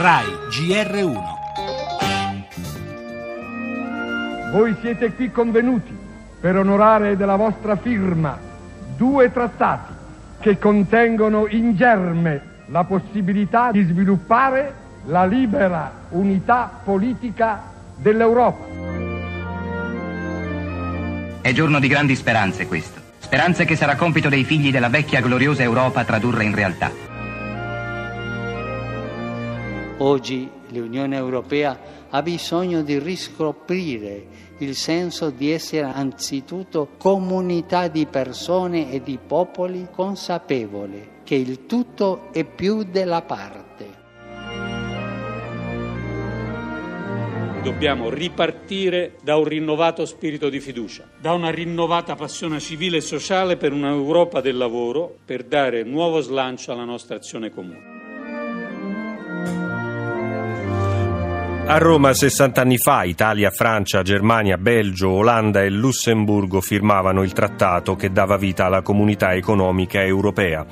RAI GR1 Voi siete qui convenuti per onorare della vostra firma due trattati che contengono in germe la possibilità di sviluppare la libera unità politica dell'Europa. È giorno di grandi speranze questo. Speranze che sarà compito dei figli della vecchia gloriosa Europa tradurre in realtà. Oggi l'Unione Europea ha bisogno di riscoprire il senso di essere anzitutto comunità di persone e di popoli consapevoli che il tutto è più della parte. Dobbiamo ripartire da un rinnovato spirito di fiducia, da una rinnovata passione civile e sociale per un'Europa del lavoro, per dare nuovo slancio alla nostra azione comune. A Roma 60 anni fa Italia, Francia, Germania, Belgio, Olanda e Lussemburgo firmavano il trattato che dava vita alla comunità economica europea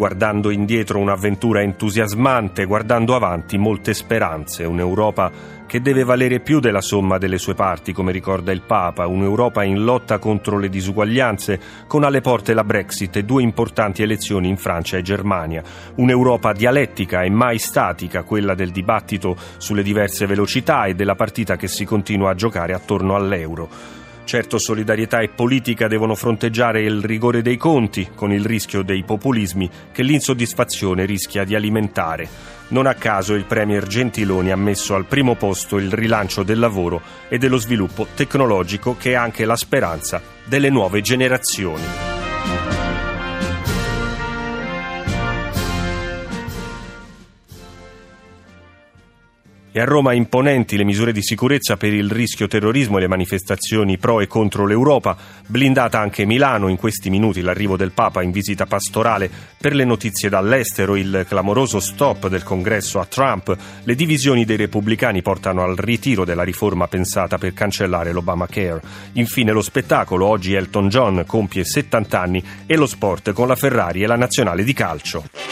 guardando indietro un'avventura entusiasmante, guardando avanti molte speranze, un'Europa che deve valere più della somma delle sue parti, come ricorda il Papa, un'Europa in lotta contro le disuguaglianze, con alle porte la Brexit e due importanti elezioni in Francia e Germania, un'Europa dialettica e mai statica, quella del dibattito sulle diverse velocità e della partita che si continua a giocare attorno all'euro. Certo solidarietà e politica devono fronteggiare il rigore dei conti con il rischio dei populismi che l'insoddisfazione rischia di alimentare. Non a caso il Premier Gentiloni ha messo al primo posto il rilancio del lavoro e dello sviluppo tecnologico che è anche la speranza delle nuove generazioni. E a Roma imponenti le misure di sicurezza per il rischio terrorismo e le manifestazioni pro e contro l'Europa, blindata anche Milano in questi minuti l'arrivo del Papa in visita pastorale per le notizie dall'estero, il clamoroso stop del congresso a Trump, le divisioni dei repubblicani portano al ritiro della riforma pensata per cancellare l'Obamacare. Infine lo spettacolo, oggi Elton John compie 70 anni e lo sport con la Ferrari e la nazionale di calcio.